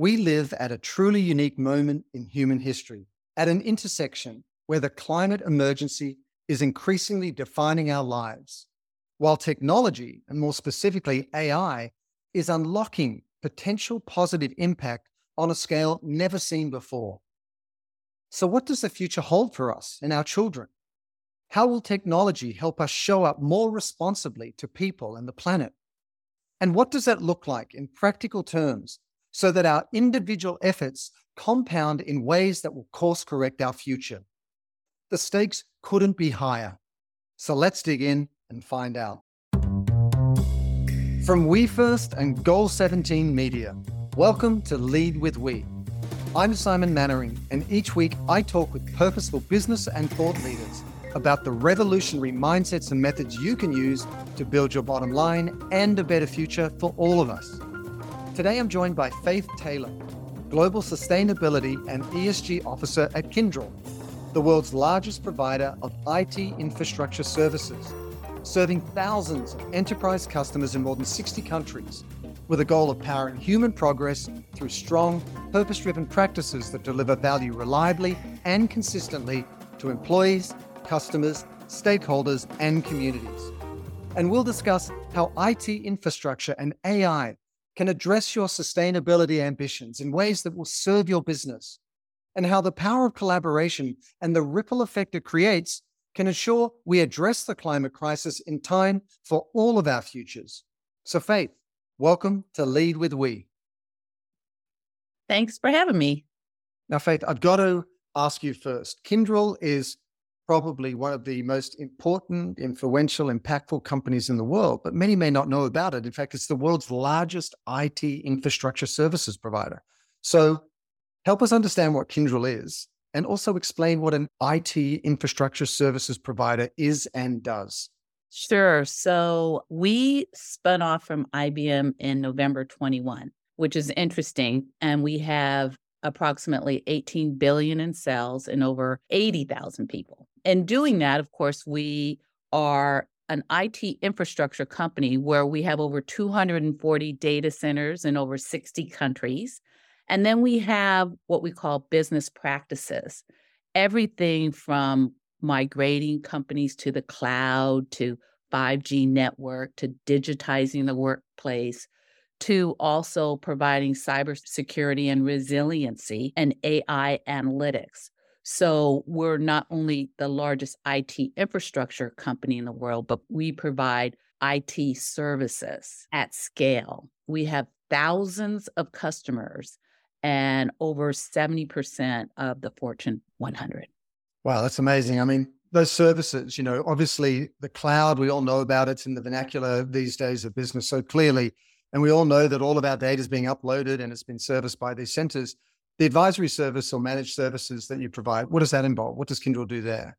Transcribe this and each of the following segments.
We live at a truly unique moment in human history, at an intersection where the climate emergency is increasingly defining our lives, while technology, and more specifically AI, is unlocking potential positive impact on a scale never seen before. So, what does the future hold for us and our children? How will technology help us show up more responsibly to people and the planet? And what does that look like in practical terms so that our individual efforts compound in ways that will course correct our future? The stakes couldn't be higher. So let's dig in and find out. From We First and Goal 17 Media, welcome to Lead with We. I'm Simon Mainwaring, and each week I talk with purposeful business and thought leaders about the revolutionary mindsets and methods you can use to build your bottom line and a better future for all of us. Today I'm joined by Faith Taylor, Global Sustainability and ESG Officer at Kyndryl, the world's largest provider of IT infrastructure services, serving thousands of enterprise customers in more than 60 countries with a goal of powering human progress through strong, purpose driven practices that deliver value reliably and consistently to employees, customers, stakeholders, and communities. And we'll discuss how IT infrastructure and AI can address your sustainability ambitions in ways that will serve your business, and how the power of collaboration and the ripple effect it creates can ensure we address the climate crisis in time for all of our futures. So, Faith, welcome to Lead with We. Thanks for having me. Now, Faith, I've got to ask you first. Kyndryl is probably one of the most important, influential, impactful companies in the world, but many may not know about it. In fact, it's the world's largest IT infrastructure services provider. So help us understand what Kyndryl is and also explain what an IT infrastructure services provider is and does. Sure. So we spun off from IBM in November 21, which is interesting. And we have approximately 18 billion in sales and over 80,000 people. In doing that, of course, we are an IT infrastructure company where we have over 240 data centers in over 60 countries. And then we have what we call business practices everything from migrating companies to the cloud to 5G network to digitizing the workplace to also providing cybersecurity and resiliency and AI analytics. So we're not only the largest IT infrastructure company in the world, but we provide IT services at scale. We have thousands of customers and over 70% of the Fortune 100. Wow, that's amazing. I mean, those services, you know, obviously the cloud, we all know about it's in the vernacular these days of business so clearly. And we all know that all of our data is being uploaded and it's been serviced by these centers. The advisory service or managed services that you provide, what does that involve? What does Kyndryl do there?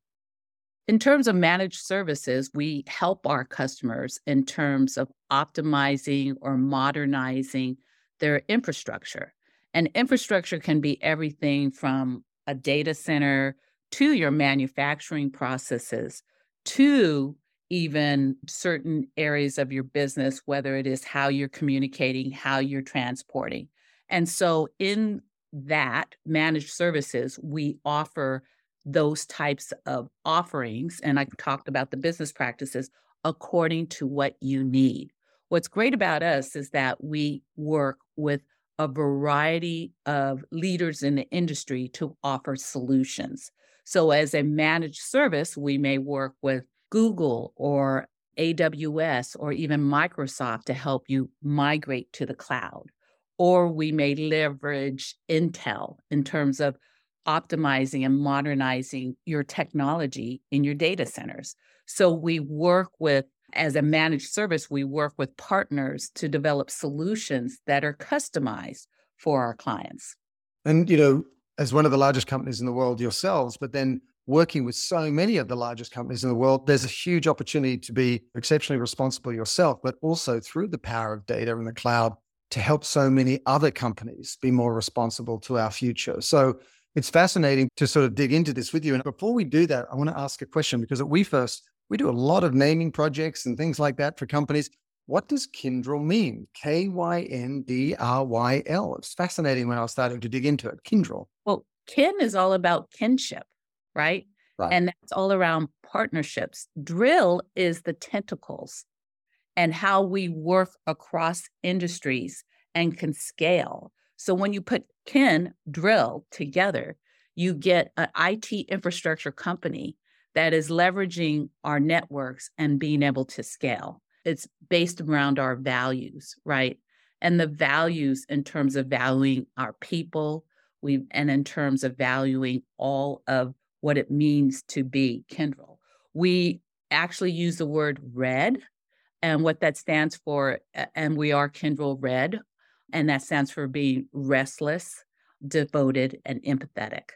In terms of managed services, we help our customers in terms of optimizing or modernizing their infrastructure. And infrastructure can be everything from a data center to your manufacturing processes to even certain areas of your business, whether it is how you're communicating, how you're transporting. And so, in that managed services, we offer those types of offerings. And I talked about the business practices according to what you need. What's great about us is that we work with a variety of leaders in the industry to offer solutions. So, as a managed service, we may work with Google or AWS or even Microsoft to help you migrate to the cloud or we may leverage Intel in terms of optimizing and modernizing your technology in your data centers. So we work with, as a managed service, we work with partners to develop solutions that are customized for our clients. And, you know, as one of the largest companies in the world yourselves, but then working with so many of the largest companies in the world, there's a huge opportunity to be exceptionally responsible yourself, but also through the power of data and the cloud to help so many other companies be more responsible to our future. So it's fascinating to sort of dig into this with you. And before we do that, I want to ask a question because at We First, we do a lot of naming projects and things like that for companies. what does Kyndryl mean? K Y N D R Y L. It's fascinating when I was starting to dig into it. Kyndryl. Well, kin is all about kinship, right? right? And that's all around partnerships. Drill is the tentacles and how we work across industries and can scale. So when you put Ken drill together, you get an IT infrastructure company that is leveraging our networks and being able to scale. It's based around our values, right? And the values in terms of valuing our people, we and in terms of valuing all of what it means to be Kyndryl. We actually use the word red and what that stands for, and we are Kyndryl Red, and that stands for being restless, devoted, and empathetic.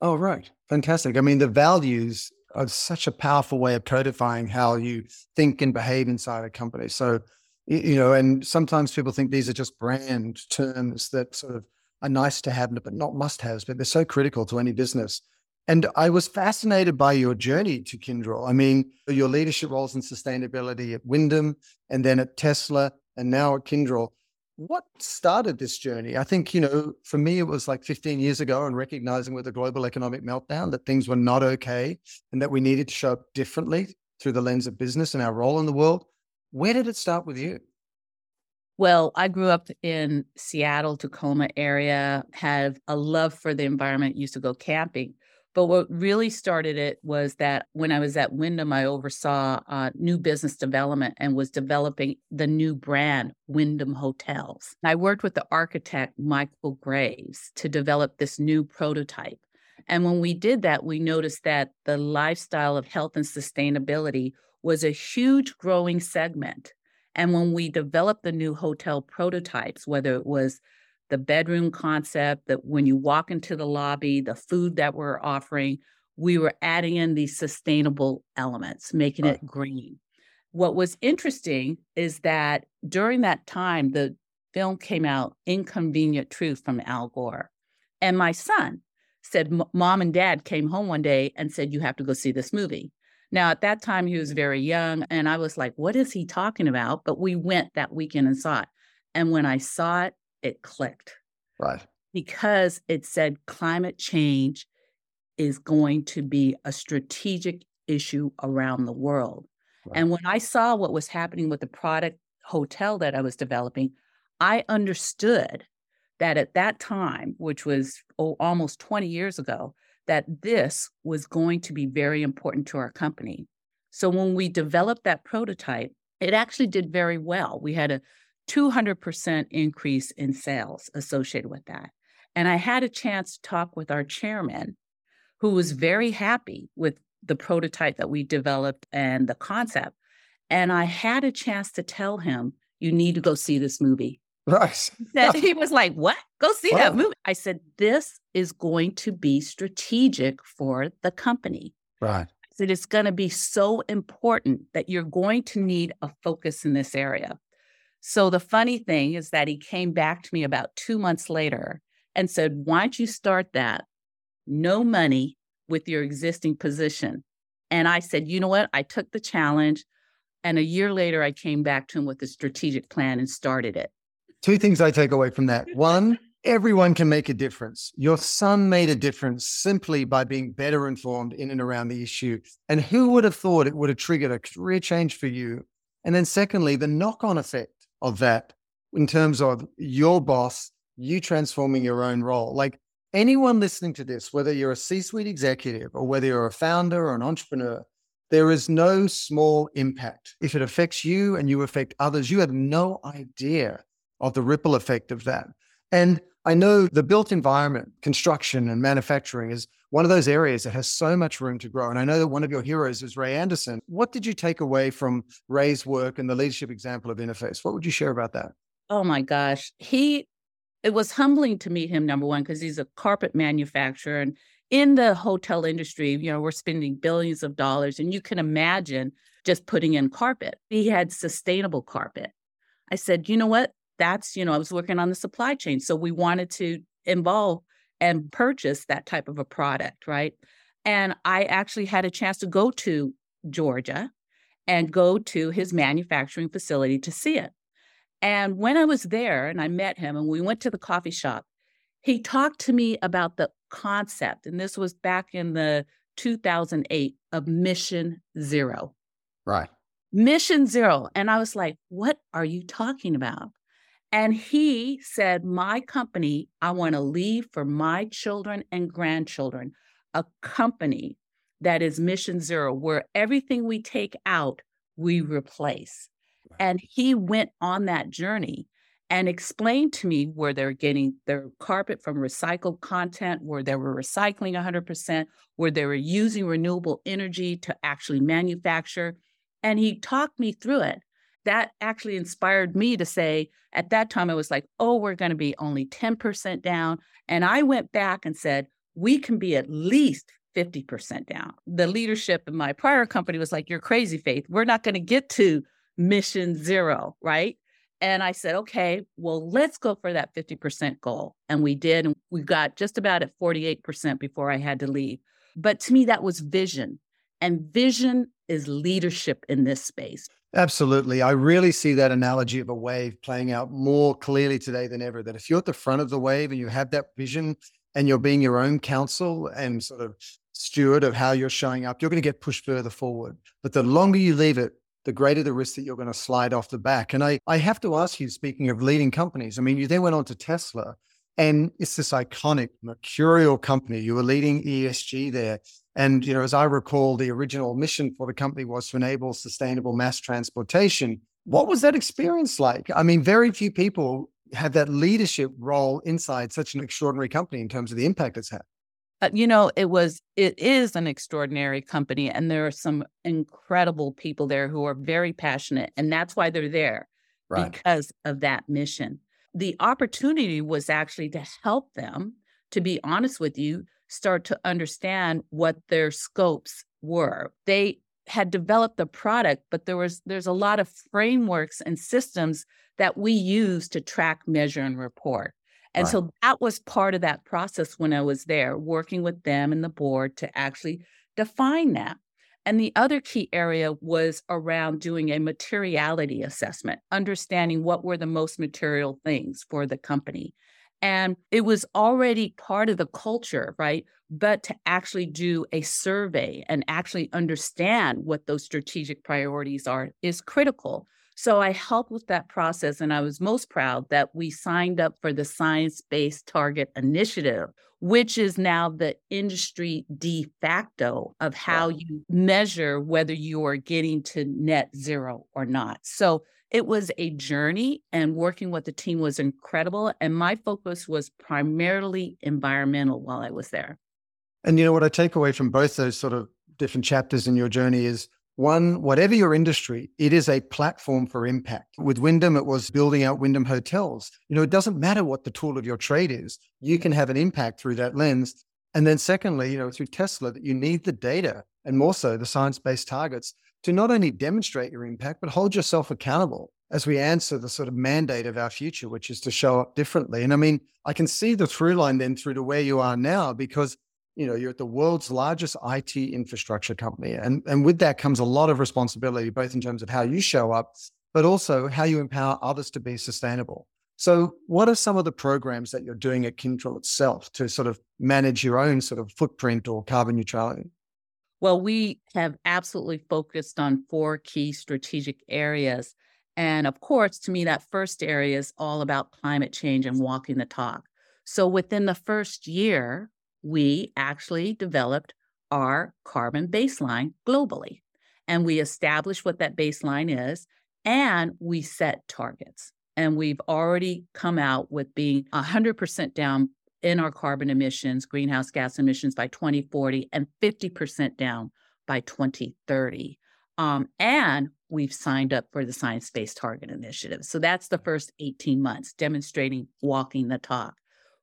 Oh, right. Fantastic. I mean, the values are such a powerful way of codifying how you think and behave inside a company. So, you know, and sometimes people think these are just brand terms that sort of are nice to have, but not must haves, but they're so critical to any business. And I was fascinated by your journey to Kyndryl. I mean, your leadership roles in sustainability at Wyndham and then at Tesla and now at Kyndryl. What started this journey? I think, you know, for me, it was like 15 years ago and recognizing with the global economic meltdown that things were not okay and that we needed to show up differently through the lens of business and our role in the world. Where did it start with you? Well, I grew up in Seattle, Tacoma area, had a love for the environment, used to go camping. But what really started it was that when I was at Wyndham, I oversaw uh, new business development and was developing the new brand, Wyndham Hotels. I worked with the architect, Michael Graves, to develop this new prototype. And when we did that, we noticed that the lifestyle of health and sustainability was a huge growing segment. And when we developed the new hotel prototypes, whether it was the bedroom concept, that when you walk into the lobby, the food that we're offering, we were adding in these sustainable elements, making right. it green. What was interesting is that during that time, the film came out, Inconvenient Truth from Al Gore. And my son said, Mom and dad came home one day and said, You have to go see this movie. Now, at that time, he was very young, and I was like, What is he talking about? But we went that weekend and saw it. And when I saw it, it clicked. Right. Because it said climate change is going to be a strategic issue around the world. Right. And when I saw what was happening with the product hotel that I was developing, I understood that at that time, which was oh, almost 20 years ago, that this was going to be very important to our company. So when we developed that prototype, it actually did very well. We had a 200% increase in sales associated with that. And I had a chance to talk with our chairman, who was very happy with the prototype that we developed and the concept. And I had a chance to tell him, you need to go see this movie. Right. that he was like, What? Go see wow. that movie. I said, This is going to be strategic for the company. Right. I said, It's going to be so important that you're going to need a focus in this area. So the funny thing is that he came back to me about two months later and said, Why don't you start that? No money with your existing position. And I said, You know what? I took the challenge. And a year later, I came back to him with a strategic plan and started it. Two things I take away from that. One, everyone can make a difference. Your son made a difference simply by being better informed in and around the issue. And who would have thought it would have triggered a career change for you? And then, secondly, the knock on effect of that in terms of your boss, you transforming your own role. Like anyone listening to this, whether you're a C suite executive or whether you're a founder or an entrepreneur, there is no small impact. If it affects you and you affect others, you have no idea of the ripple effect of that. And I know the built environment, construction and manufacturing is one of those areas that has so much room to grow. And I know that one of your heroes is Ray Anderson. What did you take away from Ray's work and the leadership example of Interface? What would you share about that? Oh my gosh. He, it was humbling to meet him, number one, because he's a carpet manufacturer. And in the hotel industry, you know, we're spending billions of dollars. And you can imagine just putting in carpet. He had sustainable carpet. I said, you know what? That's, you know, I was working on the supply chain. So we wanted to involve and purchase that type of a product, right? And I actually had a chance to go to Georgia and go to his manufacturing facility to see it. And when I was there and I met him and we went to the coffee shop, he talked to me about the concept. And this was back in the 2008 of Mission Zero. Right. Mission Zero. And I was like, what are you talking about? And he said, My company, I want to leave for my children and grandchildren a company that is mission zero, where everything we take out, we replace. And he went on that journey and explained to me where they're getting their carpet from recycled content, where they were recycling 100%, where they were using renewable energy to actually manufacture. And he talked me through it. That actually inspired me to say, at that time, I was like, oh, we're going to be only 10% down. And I went back and said, we can be at least 50% down. The leadership in my prior company was like, you're crazy, Faith. We're not going to get to mission zero, right? And I said, okay, well, let's go for that 50% goal. And we did. And we got just about at 48% before I had to leave. But to me, that was vision. And vision is leadership in this space. Absolutely. I really see that analogy of a wave playing out more clearly today than ever. That if you're at the front of the wave and you have that vision and you're being your own counsel and sort of steward of how you're showing up, you're going to get pushed further forward. But the longer you leave it, the greater the risk that you're going to slide off the back. And I, I have to ask you, speaking of leading companies, I mean, you then went on to Tesla, and it's this iconic mercurial company. You were leading ESG there. And, you know, as I recall, the original mission for the company was to enable sustainable mass transportation. What was that experience like? I mean, very few people have that leadership role inside such an extraordinary company in terms of the impact it's had. Uh, you know, it was, it is an extraordinary company, and there are some incredible people there who are very passionate, and that's why they're there right. because of that mission. The opportunity was actually to help them, to be honest with you, start to understand what their scopes were. They had developed the product, but there was there's a lot of frameworks and systems that we use to track, measure, and report. And right. so that was part of that process when I was there, working with them and the board to actually define that. And the other key area was around doing a materiality assessment, understanding what were the most material things for the company. And it was already part of the culture, right? But to actually do a survey and actually understand what those strategic priorities are is critical. So I helped with that process, and I was most proud that we signed up for the Science Based Target Initiative, which is now the industry de facto of how you measure whether you are getting to net zero or not. So it was a journey, and working with the team was incredible. And my focus was primarily environmental while I was there. And you know what I take away from both those sort of different chapters in your journey is one, whatever your industry, it is a platform for impact. With Wyndham, it was building out Wyndham hotels. You know, it doesn't matter what the tool of your trade is, you can have an impact through that lens. And then, secondly, you know, through Tesla, that you need the data and more so the science based targets to not only demonstrate your impact, but hold yourself accountable as we answer the sort of mandate of our future, which is to show up differently. And I mean, I can see the through line then through to where you are now because you know you're at the world's largest IT infrastructure company, and and with that comes a lot of responsibility, both in terms of how you show up, but also how you empower others to be sustainable. So, what are some of the programs that you're doing at Kyndryl itself to sort of manage your own sort of footprint or carbon neutrality? Well, we have absolutely focused on four key strategic areas. And of course, to me, that first area is all about climate change and walking the talk. So within the first year, we actually developed our carbon baseline globally. And we established what that baseline is, and we set targets. And we've already come out with being 100% down in our carbon emissions, greenhouse gas emissions by 2040, and 50% down by 2030. Um, and we've signed up for the Science Based Target Initiative. So that's the first 18 months demonstrating walking the talk.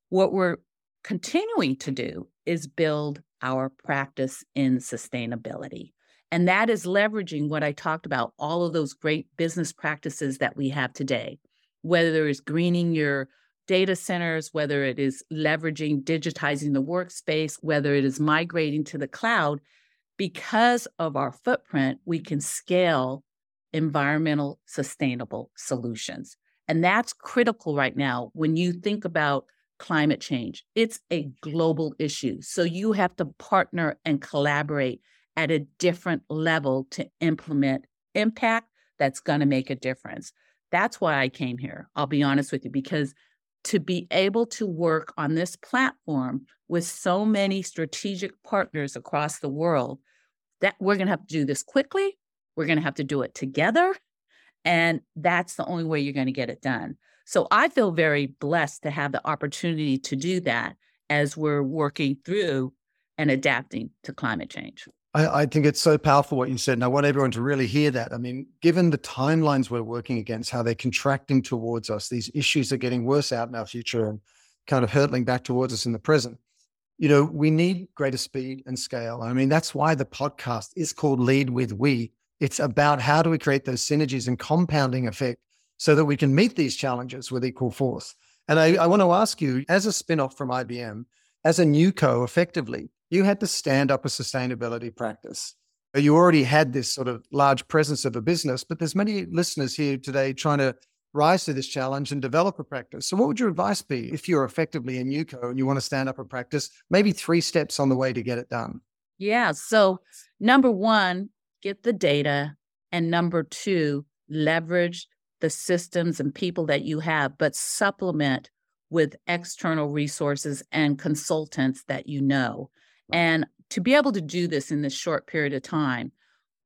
What we're continuing to do is build our practice in sustainability. And that is leveraging what I talked about, all of those great business practices that we have today, whether it's greening your data centers, whether it is leveraging, digitizing the workspace, whether it is migrating to the cloud. because of our footprint, we can scale environmental sustainable solutions. And that's critical right now when you think about climate change. It's a global issue. So you have to partner and collaborate at a different level to implement impact that's going to make a difference. That's why I came here. I'll be honest with you, because to be able to work on this platform with so many strategic partners across the world, that we're going to have to do this quickly. We're going to have to do it together. And that's the only way you're going to get it done. So I feel very blessed to have the opportunity to do that as we're working through and adapting to climate change. I, I, think it's so powerful what you said. And I want everyone to really hear that. I mean, given the timelines we're working against, how they're contracting towards us, these issues are getting worse out in our future and kind of hurtling back towards us in the present. You know, we need greater speed and scale. I mean, that's why the podcast is called Lead with We. It's about how do we create those synergies and compounding effect so that we can meet these challenges with equal force. And I, I want to ask you, as a spin-off from IBM, as a new co, effectively, you had to stand up a sustainability practice. You already had this sort of large presence of a business, but there's many listeners here today trying to rise to this challenge and develop a practice. So what would your advice be if you're effectively a new co and you want to stand up a practice, maybe three steps on the way to get it done? Yeah. So number one, get the data. And number two, leverage the systems and people that you have, but supplement with external resources and consultants that you know. And to be able to do this in this short period of time,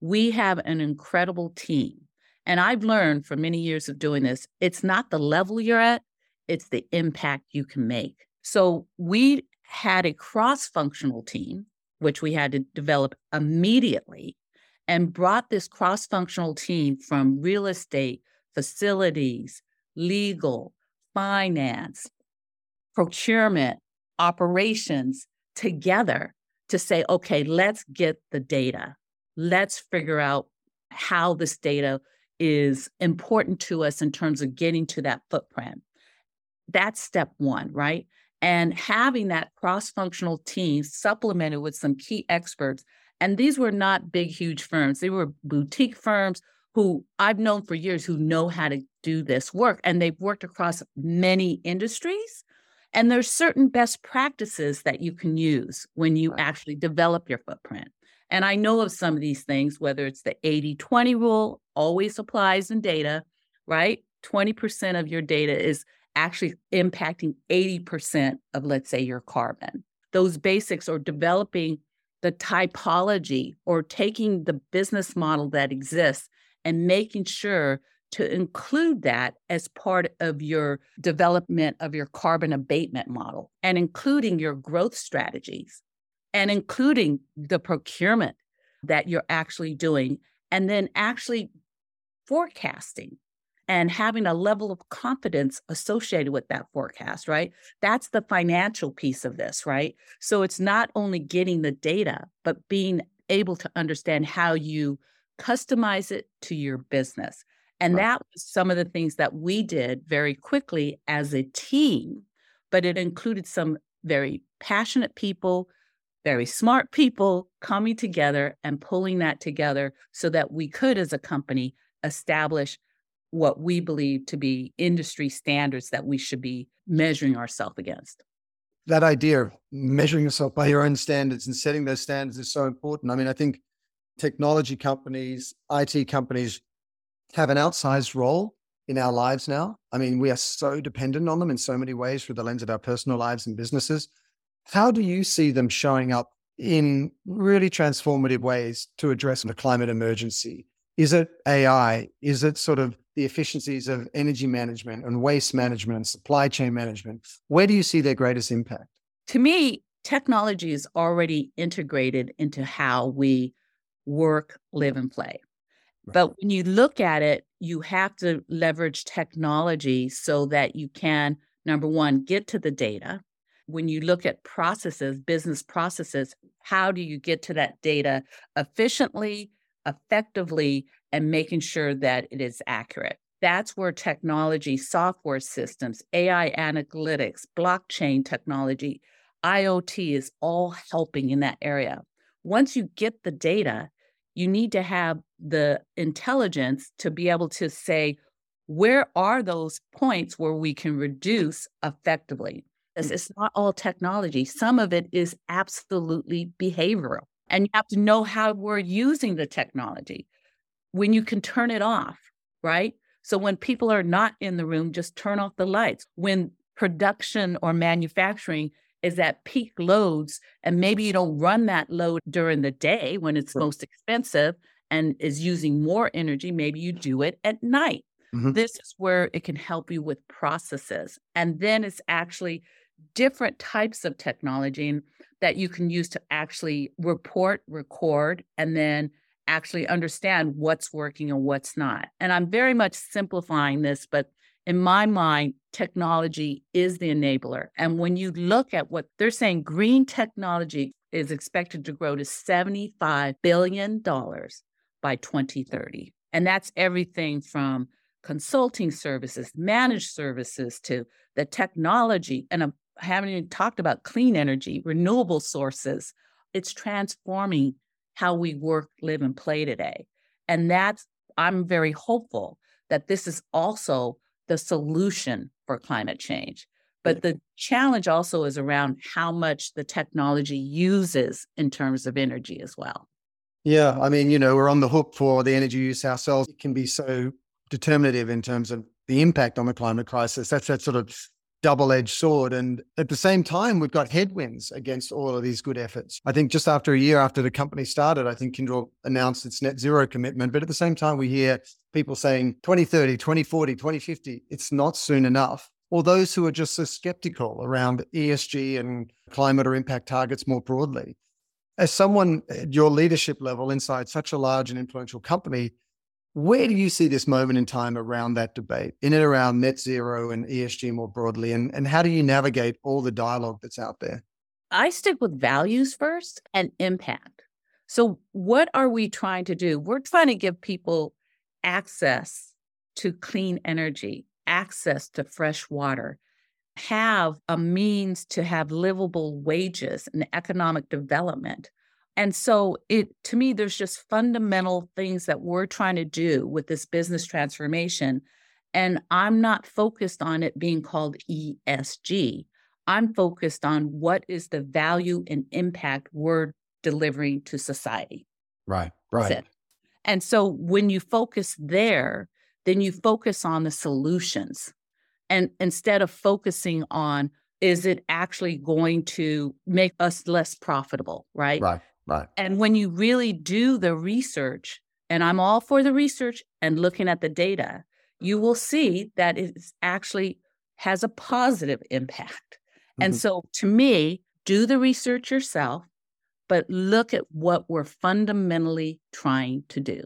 we have an incredible team. And I've learned from many years of doing this, it's not the level you're at, it's the impact you can make. So we had a cross functional team, which we had to develop immediately, and brought this cross functional team from real estate, facilities, legal, finance, procurement, operations, together to say, okay, let's get the data. Let's figure out how this data is important to us in terms of getting to that footprint. That's step one, right? And having that cross functional team supplemented with some key experts. And these were not big, huge firms, they were boutique firms who I've known for years who know how to do this work. And they've worked across many industries. And there's certain best practices that you can use when you actually develop your footprint. And I know of some of these things, whether it's the 80 20 rule, always applies in data, right? 20% of your data is actually impacting 80% of, let's say, your carbon. Those basics or developing the typology or taking the business model that exists and making sure to include that as part of your development of your carbon abatement model and including your growth strategies and including the procurement that you're actually doing and then actually forecasting and having a level of confidence associated with that forecast, right? That's the financial piece of this, right? So it's not only getting the data, but being able to understand how you customize it to your business. And that was some of the things that we did very quickly as a team, but it included some very passionate people, very smart people coming together and pulling that together so that we could, as a company, establish what we believe to be industry standards that we should be measuring ourselves against. That idea of measuring yourself by your own standards and setting those standards is so important. I mean, I think technology companies, IT companies have an outsized role in our lives now. I mean, we are so dependent on them in so many ways through the lens of our personal lives and businesses. How do you see them showing up in really transformative ways to address the climate emergency? Is it AI? Is it sort of the efficiencies of energy management and waste management and supply chain management? Where do you see their greatest impact? To me, technology is already integrated into how we work, live, and play. But when you look at it, you have to leverage technology so that you can, number one, get to the data. When you look at processes, business processes, how do you get to that data efficiently, effectively, and making sure that it is accurate? That's where technology, software systems, AI analytics, blockchain technology, IoT is all helping in that area. Once you get the data, you need to have the intelligence to be able to say, where are those points where we can reduce effectively? It's not all technology. Some of it is absolutely behavioral. And you have to know how we're using the technology when you can turn it off, right? So when people are not in the room, just turn off the lights. When production or manufacturing is at peak loads, and maybe you don't run that load during the day when it's right. most expensive and is using more energy, maybe you do it at night. Mm-hmm. This is where it can help you with processes. And then it's actually different types of technology that you can use to actually report, record, and then actually understand what's working and what's not. And I'm very much simplifying this, but in my mind, technology is the enabler. And when you look at what they're saying, green technology is expected to grow to $75 billion by 2030. And that's everything from consulting services, managed services to the technology. And I haven't even talked about clean energy, renewable sources. It's transforming how we work, live, and play today. And that's, I'm very hopeful that this is also the solution for climate change. But the challenge also is around how much the technology uses in terms of energy as well. Yeah. I mean, you know, we're on the hook for the energy use ourselves. It can be so determinative in terms of the impact on the climate crisis. That's that sort of double edged sword. And at the same time, we've got headwinds against all of these good efforts. I think just after a year after the company started, I think Kyndryl announced its net zero commitment. But at the same time, we hear people saying 2030, 2040, 2050, it's not soon enough. Or those who are just so skeptical around ESG and climate or impact targets more broadly. As someone at your leadership level inside such a large and influential company, where do you see this moment in time around that debate, in and around net zero and ESG more broadly? And, and how do you navigate all the dialogue that's out there? I stick with values first and impact. So, what are we trying to do? We're trying to give people access to clean energy, access to fresh water, have a means to have livable wages and economic development. And so it to me there's just fundamental things that we're trying to do with this business transformation and I'm not focused on it being called ESG. I'm focused on what is the value and impact we're delivering to society. Right. Right. And so when you focus there, then you focus on the solutions. And instead of focusing on is it actually going to make us less profitable, right? Right. Right. And when you really do the research, and I'm all for the research and looking at the data, you will see that it actually has a positive impact. Mm-hmm. And so to me, do the research yourself, but look at what we're fundamentally trying to do.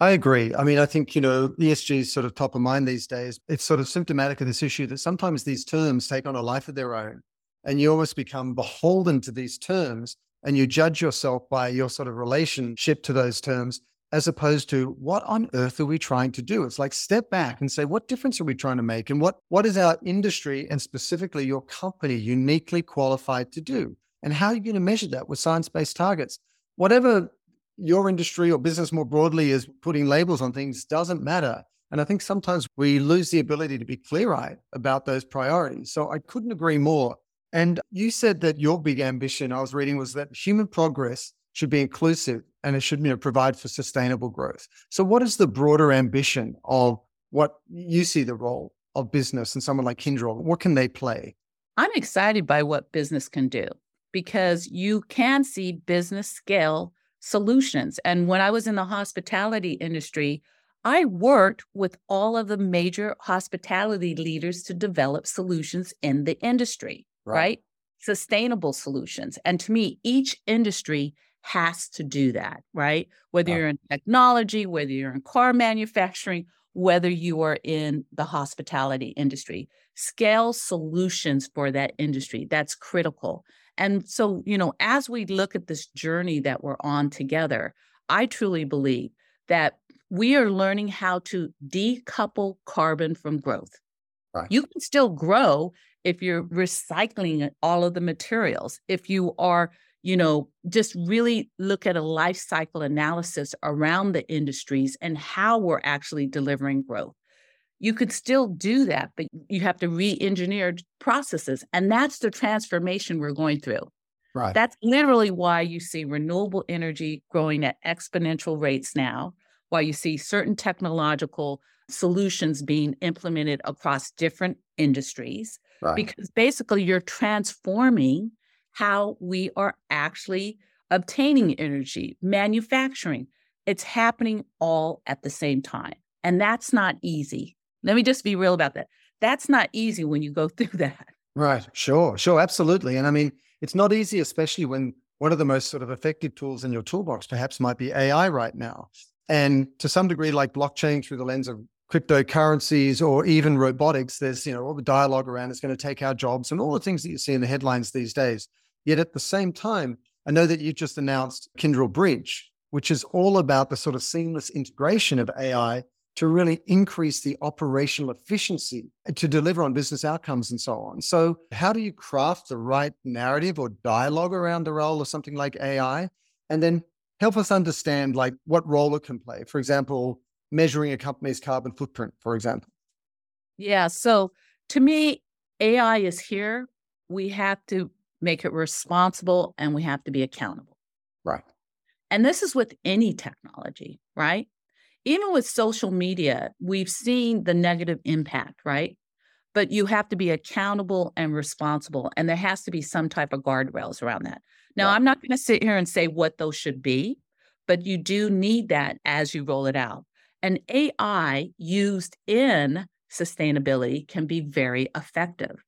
I agree. I mean, I think, you know, ESG is sort of top of mind these days. It's sort of symptomatic of this issue that sometimes these terms take on a life of their own and you almost become beholden to these terms and you judge yourself by your sort of relationship to those terms as opposed to what on earth are we trying to do? It's like step back and say what difference are we trying to make? And what what is our industry and specifically your company uniquely qualified to do? And how are you going to measure that with science-based targets? Whatever your industry or business more broadly is putting labels on things doesn't matter. And i think sometimes we lose the ability to be clear-eyed about those priorities. So i couldn't agree more and you said that your big ambition, I was reading, was that human progress should be inclusive and it should you know, provide for sustainable growth. So, what is the broader ambition of what you see the role of business and someone like Kyndryl? What can they play? I'm excited by what business can do because you can see business scale solutions. And when I was in the hospitality industry, I worked with all of the major hospitality leaders to develop solutions in the industry right. right? Sustainable solutions. And to me, each industry has to do that, right? Whether you're in technology, whether you're in car manufacturing, whether you are in the hospitality industry, scale solutions for that industry. That's critical. And so, you know, as we look at this journey that we're on together, I truly believe that we are learning how to decouple carbon from growth. Right. You can still grow if you're recycling all of the materials, if you are you know, just really look at a life cycle analysis around the industries and how we're actually delivering growth. You could still do that, but you have to re engineer processes. And that's the transformation we're going through. Right. That's literally why you see renewable energy growing at exponential rates now, why you see certain technological solutions being implemented across different industries. Right. Because basically, you're transforming how we are actually obtaining energy, manufacturing. It's happening all at the same time. And that's not easy. Let me just be real about that. That's not easy when you go through that. Right. Sure. Sure. Absolutely. And I mean, it's not easy, especially when one of the most sort of effective tools in your toolbox perhaps might be AI right now. And to some degree, like blockchain through the lens of cryptocurrencies or even robotics, there's, you know, all the dialogue around it's going to take our jobs and all the things that you see in the headlines these days. Yet at the same time, I know that you just announced Kyndryl Bridge, which is all about the sort of seamless integration of AI to really increase the operational efficiency to deliver on business outcomes and so on. So, how do you craft the right narrative or dialogue around the role of something like AI? And then help us understand like what role it can play. For example, measuring a company's carbon footprint, for example. Yeah. So to me, AI is here. We have to make it responsible, and we have to be accountable. Right. And this is with any technology, right? Even with social media, we've seen the negative impact, right? But you have to be accountable and responsible. And there has to be some type of guardrails around that. Now, I'm not going to sit here and say what those should be, but you do need that as you roll it out. And AI used in sustainability can be very effective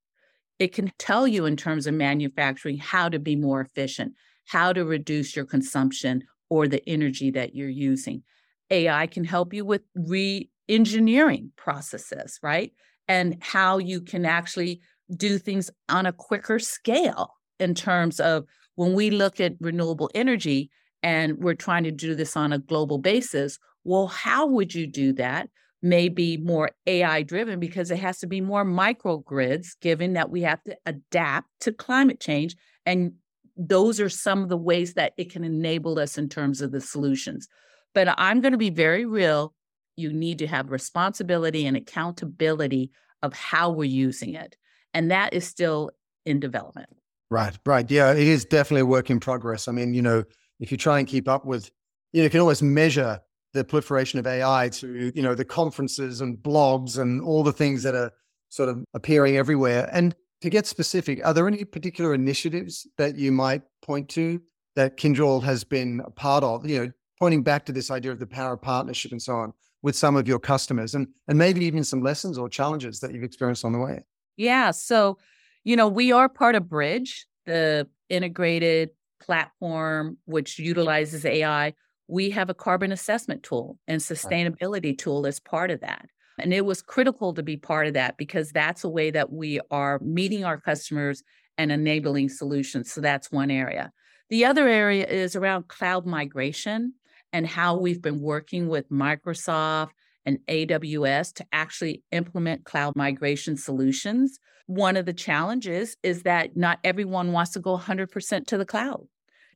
it can tell you in terms of manufacturing how to be more efficient, how to reduce your consumption or the energy that you're using. AI can help you with re engineering processes, right? And how you can actually do things on a quicker scale in terms of when we look at renewable energy and we're trying to do this on a global basis. Well, how would you do that? may be more AI driven because it has to be more microgrids, given that we have to adapt to climate change. And those are some of the ways that it can enable us in terms of the solutions. But I'm going to be very real. You need to have responsibility and accountability of how we're using it. And that is still in development. Right, right. Yeah, it is definitely a work in progress. I mean, you know, if you try and keep up with, you know, you can always measure the proliferation of AI to, you know, the conferences and blogs and all the things that are sort of appearing everywhere. And to get specific, are there any particular initiatives that you might point to that Kyndryl has been a part of, you know, pointing back to this idea of the power of partnership and so on with some of your customers and, and maybe even some lessons or challenges that you've experienced on the way? Yeah. So, you know, we are part of Bridge, the integrated platform which utilizes AI we have a carbon assessment tool and sustainability tool as part of that. And it was critical to be part of that because that's a way that we are meeting our customers and enabling solutions. So that's one area. The other area is around cloud migration and how we've been working with Microsoft and AWS to actually implement cloud migration solutions. One of the challenges is that not everyone wants to go 100% to the cloud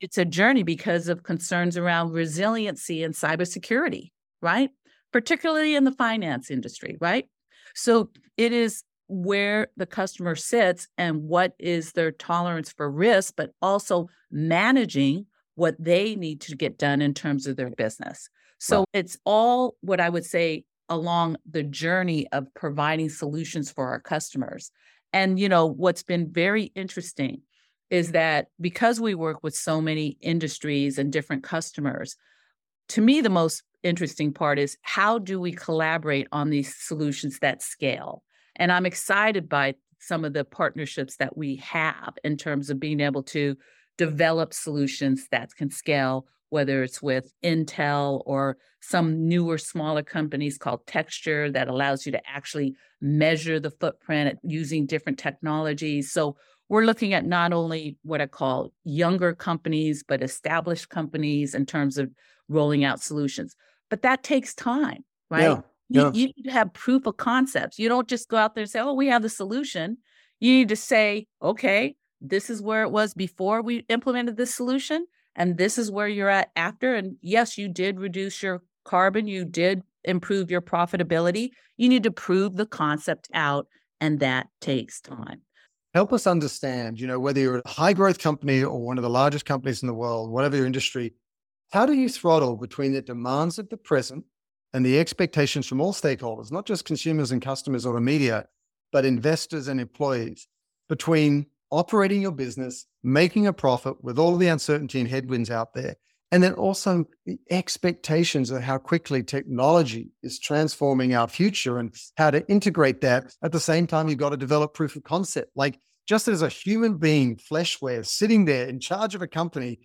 it's a journey because of concerns around resiliency and cybersecurity, right? Particularly in the finance industry, right? So it is where the customer sits and what is their tolerance for risk, but also managing what they need to get done in terms of their business. So it's all what I would say along the journey of providing solutions for our customers. And you know what's been very interesting is that because we work with so many industries and different customers, to me, the most interesting part is how do we collaborate on these solutions that scale? And I'm excited by some of the partnerships that we have in terms of being able to develop solutions that can scale, whether it's with Intel or some newer, smaller companies called Texture that allows you to actually measure the footprint using different technologies. So we're looking at not only what I call younger companies, but established companies in terms of rolling out solutions. But that takes time, right? Yeah, yeah. You, you need to have proof of concepts. You don't just go out there and say, oh, we have the solution. You need to say, okay, this is where it was before we implemented this solution, and this is where you're at after. And yes, you did reduce your carbon, you did improve your profitability. You need to prove the concept out, and that takes time. Help us understand, you know, whether you're a high growth company or one of the largest companies in the world, whatever your industry, how do you throttle between the demands of the present and the expectations from all stakeholders, not just consumers and customers or the media, but investors and employees, between operating your business, making a profit with all the uncertainty and headwinds out there, and then also the expectations of how quickly technology is transforming our future and how to integrate that. At the same time, you've got to develop proof of concept. Like just as a human being, fleshware, sitting there in charge of a company,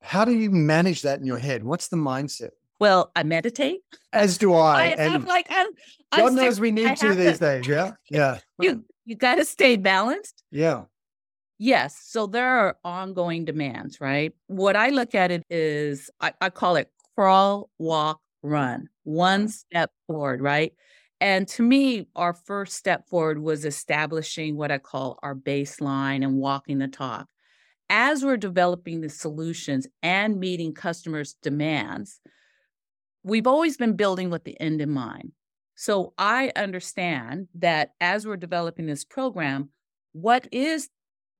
how do you manage that in your head? What's the mindset? Well, I meditate. As do I. I and I'm like, I'm, God I'm knows we need to these to, days. Yeah. Yeah. You you got to stay balanced. Yeah. Yes. So there are ongoing demands, right? What I look at it is I, I call it crawl, walk, run, one step forward, right? And to me, our first step forward was establishing what I call our baseline and walking the talk. As we're developing the solutions and meeting customers' demands, we've always been building with the end in mind. So I understand that as we're developing this program, what is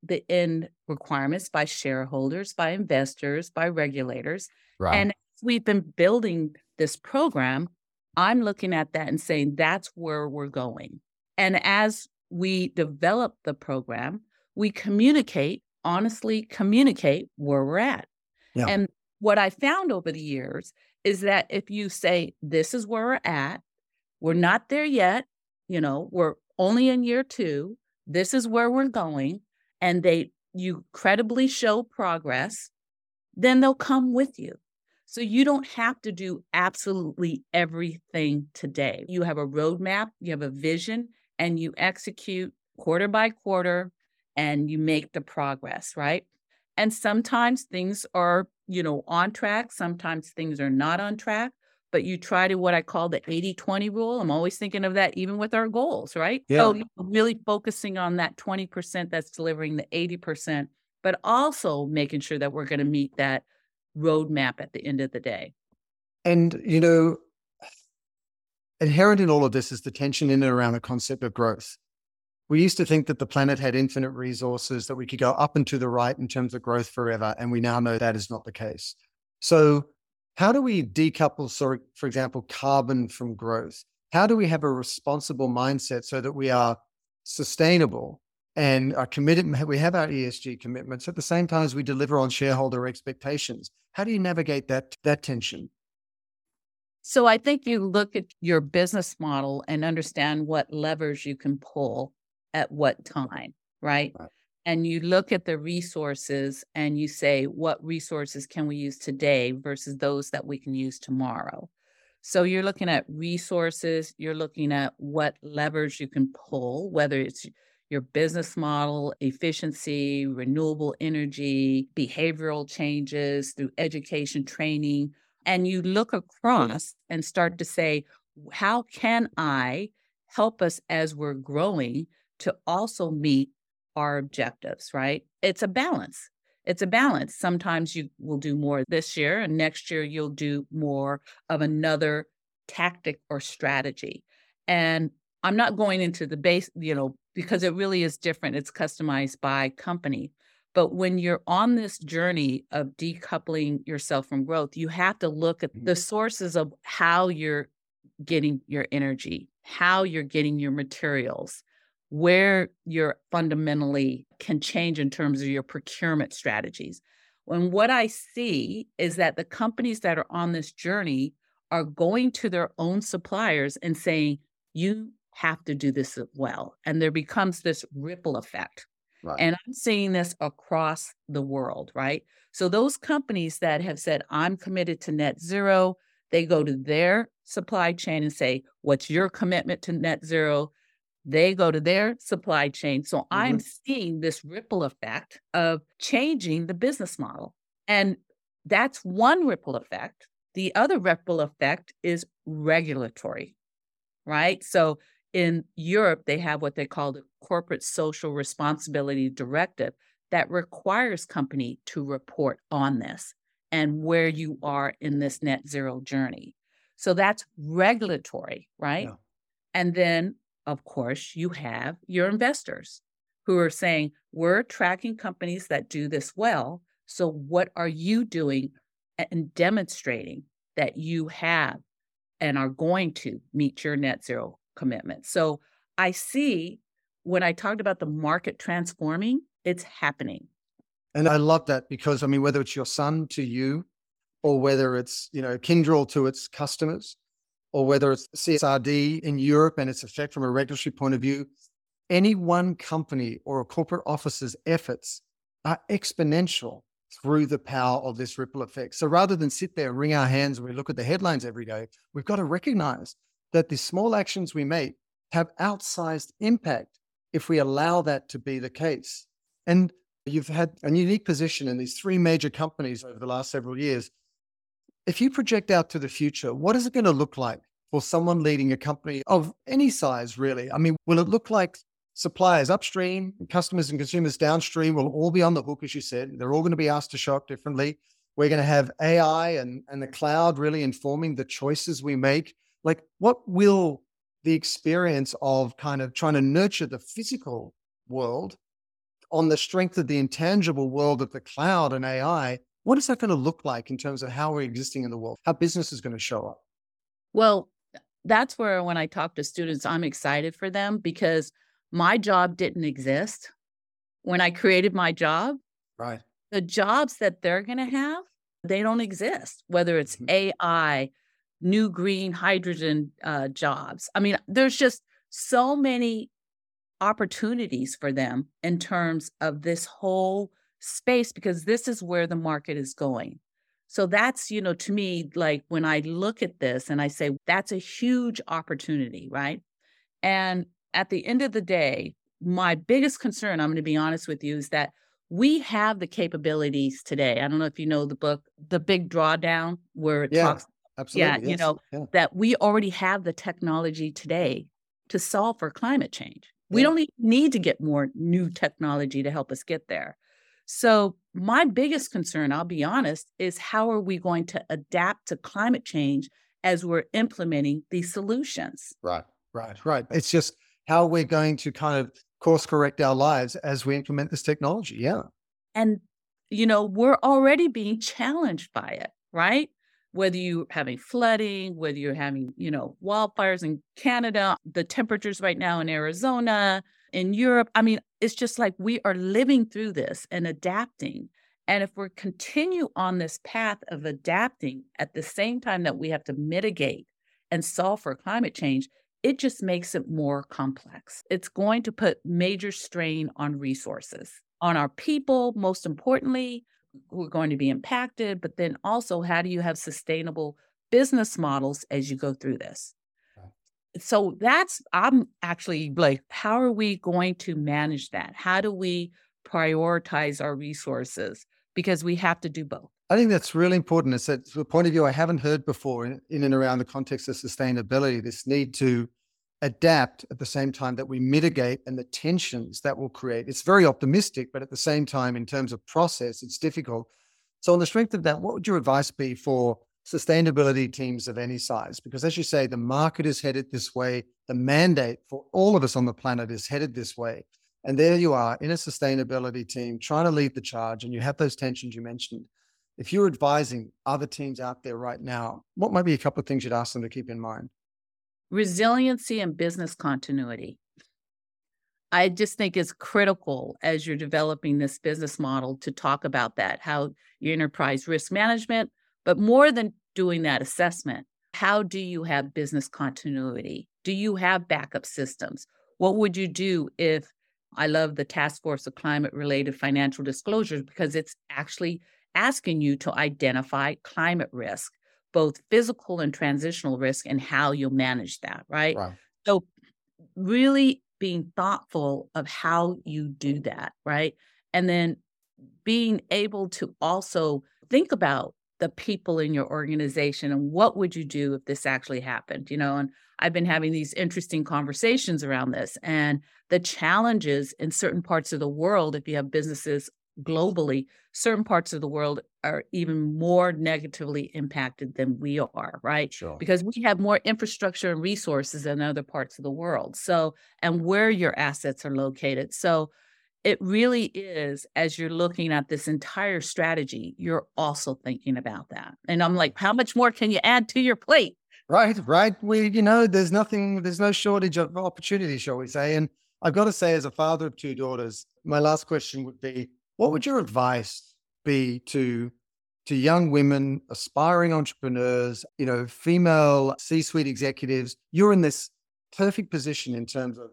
the end requirements by shareholders, by investors, by regulators. Right. And we've been building this program, I'm looking at that and saying that's where we're going. And as we develop the program, we communicate, honestly communicate where we're at. Yeah. And what I found over the years is that if you say, this is where we're at, we're not there yet, you know, we're only in year two, this is where we're going, and they you credibly show progress, then they'll come with you. So you don't have to do absolutely everything today. You have a roadmap, you have a vision, and you execute quarter by quarter and you make the progress, right? And sometimes things are, you know, on track, sometimes things are not on track, but you try to what I call the 80 20 rule. I'm always thinking of that even with our goals, right? Yeah. So really focusing on that 20% that's delivering the 80%, but also making sure that we're going to meet that roadmap at the end of the day. And, you know, inherent in all of this is the tension in and around the concept of growth. We used to think that the planet had infinite resources, that we could go up and to the right in terms of growth forever. And we now know that is not the case. So, how do we decouple, so, for example, carbon from growth? How do we have a responsible mindset so that we are sustainable and are committed? We have our ESG commitments at the same time as we deliver on shareholder expectations. How do you navigate that that tension? So I think you look at your business model and understand what levers you can pull at what time, right? right and you look at the resources and you say, what resources can we use today versus those that we can use tomorrow? So you're looking at resources, you're looking at what levers you can pull, whether it's your business model, efficiency, renewable energy, behavioral changes through education training. And you look across and start to say, how can I help us as we're growing to also meet our objectives, right? It's a balance. It's a balance. Sometimes you will do more this year, and next year you'll do more of another tactic or strategy. And I'm not going into the base, you know, because it really is different. It's customized by company. But when you're on this journey of decoupling yourself from growth, you have to look at mm-hmm. the sources of how you're getting your energy, how you're getting your materials, where you're fundamentally can change in terms of your procurement strategies. And what I see is that the companies that are on this journey are going to their own suppliers and saying, you have to do this well. And there becomes this ripple effect. Right. And I'm seeing this across the world, right? So those companies that have said, I'm committed to net zero, they go to their supply chain and say, What's your commitment to net zero? They go to their supply chain. So mm-hmm. I'm seeing this ripple effect of changing the business model. And that's one ripple effect. The other ripple effect is regulatory, right? So in Europe, they have what they call the Corporate Social Responsibility Directive that requires company to report on this and where you are in this net zero journey. So that's regulatory, right? Yeah. And then, of course, you have your investors who are saying, we're tracking companies that do this well. So, what are you doing and demonstrating that you have and are going to meet your net zero commitment? So, I see when I talked about the market transforming, it's happening. And I love that because, I mean, whether it's your son to you, or whether it's, you know, Kyndryl to its customers, or whether it's CSRD in Europe and its effect from a regulatory point of view, any one company or a corporate office's efforts are exponential through the power of this ripple effect. So rather than sit there and wring our hands when we look at the headlines every day, we've got to recognize that the small actions we make have outsized impact if we allow that to be the case. And you've had a unique position in these three major companies over the last several years. If you project out to the future, what is it going to look like for someone leading a company of any size, really? I mean, will it look like suppliers upstream, customers and consumers downstream will all be on the hook, as you said. They're all going to be asked to show up differently. We're going to have AI and, and the cloud really informing the choices we make. Like, what will the experience of kind of trying to nurture the physical world on the strength of the intangible world of the cloud and AI? What is that going to look like in terms of how we're existing in the world? How business is going to show up? Well, that's where when I talk to students, I'm excited for them because my job didn't exist when I created my job. Right. The jobs that they're going to have, they don't exist, whether it's mm-hmm. AI, new green hydrogen uh, jobs. I mean, there's just so many opportunities for them in terms of this whole space because this is where the market is going. So that's, you know, to me, like when I look at this and I say, that's a huge opportunity, right? And at the end of the day, my biggest concern, I'm going to be honest with you, is that we have the capabilities today. I don't know if you know the book, The Big Drawdown, where it yeah, talks, absolutely, yeah, yes, you know, yeah. that we already have the technology today to solve for climate change. We don't need to get more new technology to help us get there. So, my biggest concern, I'll be honest, is how are we going to adapt to climate change as we're implementing these solutions? Right, right, right. It's just how we're going to kind of course correct our lives as we implement this technology. Yeah. And, you know, we're already being challenged by it, right? Whether you're having flooding, whether you're having, you know, wildfires in Canada, the temperatures right now in Arizona, in Europe. I mean, it's just like we are living through this and adapting. And if we continue on this path of adapting at the same time that we have to mitigate and solve for climate change, it just makes it more complex. It's going to put major strain on resources, on our people, most importantly, who are going to be impacted, but then also how do you have sustainable business models as you go through this? So that's, I'm actually like, how are we going to manage that? How do we prioritize our resources? Because we have to do both. I think that's really important. It's a point of view I haven't heard before in, in and around the context of sustainability. This need to adapt at the same time that we mitigate and the tensions that will create. It's very optimistic, but at the same time, in terms of process, it's difficult. So, on the strength of that, what would your advice be for sustainability teams of any size? Because, as you say, the market is headed this way, the mandate for all of us on the planet is headed this way. And there you are in a sustainability team trying to lead the charge, and you have those tensions you mentioned. If you're advising other teams out there right now, what might be a couple of things you'd ask them to keep in mind? Resiliency and business continuity. I just think is critical as you're developing this business model to talk about that, how your enterprise risk management, but more than doing that assessment, how do you have business continuity? Do you have backup systems? What would you do if I love the task force of climate related financial disclosures because it's actually asking you to identify climate risk, both physical and transitional risk, and how you'll manage that, right? Wow. So, really being thoughtful of how you do that, right? And then being able to also think about the people in your organization and what would you do if this actually happened you know and i've been having these interesting conversations around this and the challenges in certain parts of the world if you have businesses globally, certain parts of the world are even more negatively impacted than we are, right? Sure. Because we have more infrastructure and resources than other parts of the world. So, and where your assets are located. So, it really is as you're looking at this entire strategy, you're also thinking about that. And I'm like, how much more can you add to your plate? Right, right. We, you know, there's nothing, there's no shortage of opportunity, shall we say. And I've got to say, as a father of two daughters, my last question would be what would your advice be to to young women, aspiring entrepreneurs, you know, female C-suite executives? You're in this perfect position in terms of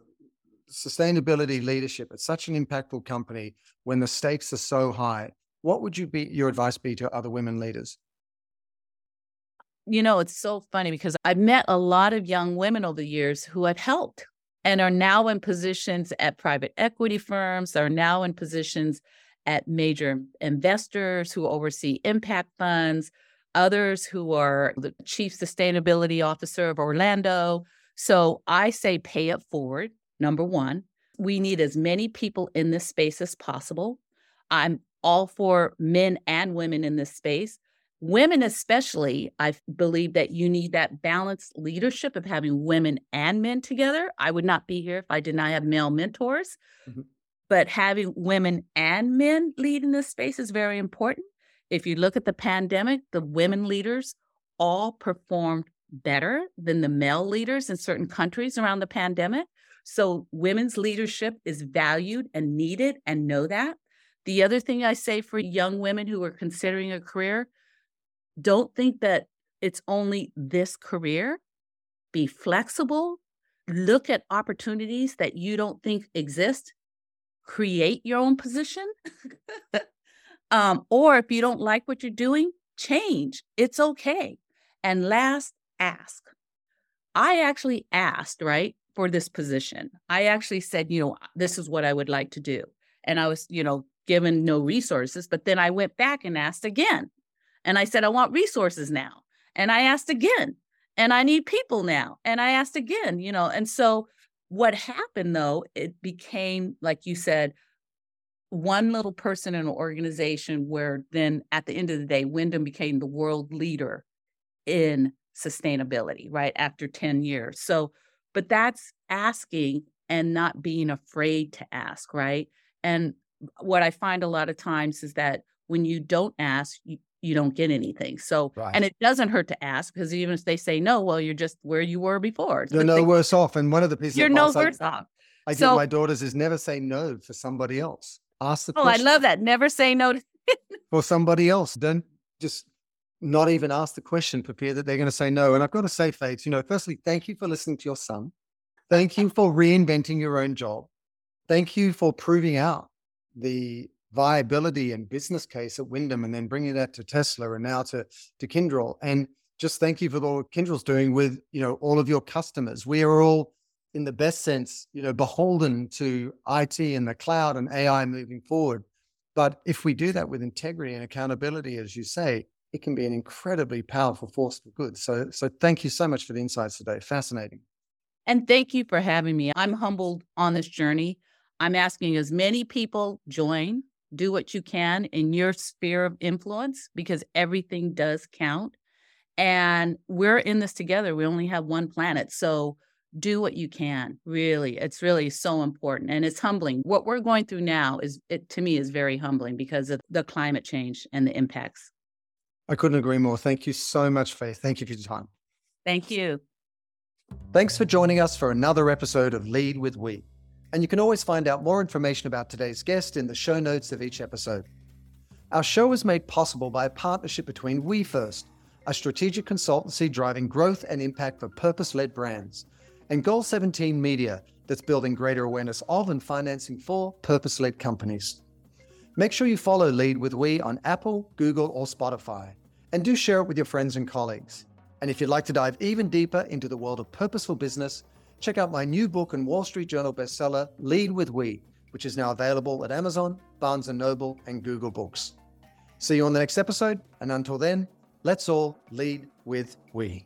sustainability leadership at such an impactful company when the stakes are so high. What would you be your advice be to other women leaders? You know, it's so funny because I've met a lot of young women over the years who have helped and are now in positions at private equity firms, are now in positions at major investors who oversee impact funds, others who are the chief sustainability officer of Orlando. So I say pay it forward, number one. We need as many people in this space as possible. I'm all for men and women in this space. Women, especially, I believe that you need that balanced leadership of having women and men together. I would not be here if I did not have male mentors. Mm-hmm. But having women and men lead in this space is very important. If you look at the pandemic, the women leaders all performed better than the male leaders in certain countries around the pandemic. So women's leadership is valued and needed, and know that. The other thing I say for young women who are considering a career don't think that it's only this career. Be flexible. Look at opportunities that you don't think exist create your own position. um, or if you don't like what you're doing, change. It's okay. And last, ask. I actually asked, right, for this position. I actually said, you know, this is what I would like to do. And I was, you know, given no resources, but then I went back and asked again. And I said, I want resources now. And I asked again. And I need people now. And I asked again, you know, and so what happened though, it became, like you said, one little person in an organization where then at the end of the day, Wyndham became the world leader in sustainability, right? After 10 years. So, but that's asking and not being afraid to ask, right? And what I find a lot of times is that when you don't ask, you, you don't get anything. So, right. and it doesn't hurt to ask because even if they say no, well, you're just where you were before. You're no worse off. And one of the pieces you're no worse I, off. I so, give my daughters is never say no for somebody else. Ask the oh, question. I love that. Never say no to for somebody else. Don't just not even ask the question fear that they're going to say no. And I've got to say, Faith, you know, firstly, thank you for listening to your son. Thank you for reinventing your own job. Thank you for proving out the viability and business case at Wyndham and then bringing that to Tesla and now to, to Kyndryl. And just thank you for what Kyndryl's doing with, you know, all of your customers. We are all in the best sense, you know, beholden to IT and the cloud and AI moving forward. But if we do that with integrity and accountability, as you say, it can be an incredibly powerful force for good. So, so thank you so much for the insights today. Fascinating. And thank you for having me. I'm humbled on this journey. I'm asking as many people join do what you can in your sphere of influence because everything does count. And we're in this together. We only have one planet. So do what you can. Really, it's really so important and it's humbling. What we're going through now is it to me is very humbling because of the climate change and the impacts. I couldn't agree more. Thank you so much, Faith. Thank you for your time. Thank you. Thanks for joining us for another episode of Lead with We. And you can always find out more information about today's guest in the show notes of each episode. Our show is made possible by a partnership between We First, a strategic consultancy driving growth and impact for purpose led brands, and Goal 17 Media, that's building greater awareness of and financing for purpose led companies. Make sure you follow Lead with We on Apple, Google, or Spotify, and do share it with your friends and colleagues. And if you'd like to dive even deeper into the world of purposeful business, check out my new book and Wall Street Journal bestseller, Lead with We, which is now available at Amazon, Barnes & Noble, and Google Books. See you on the next episode, and until then, let's all lead with we.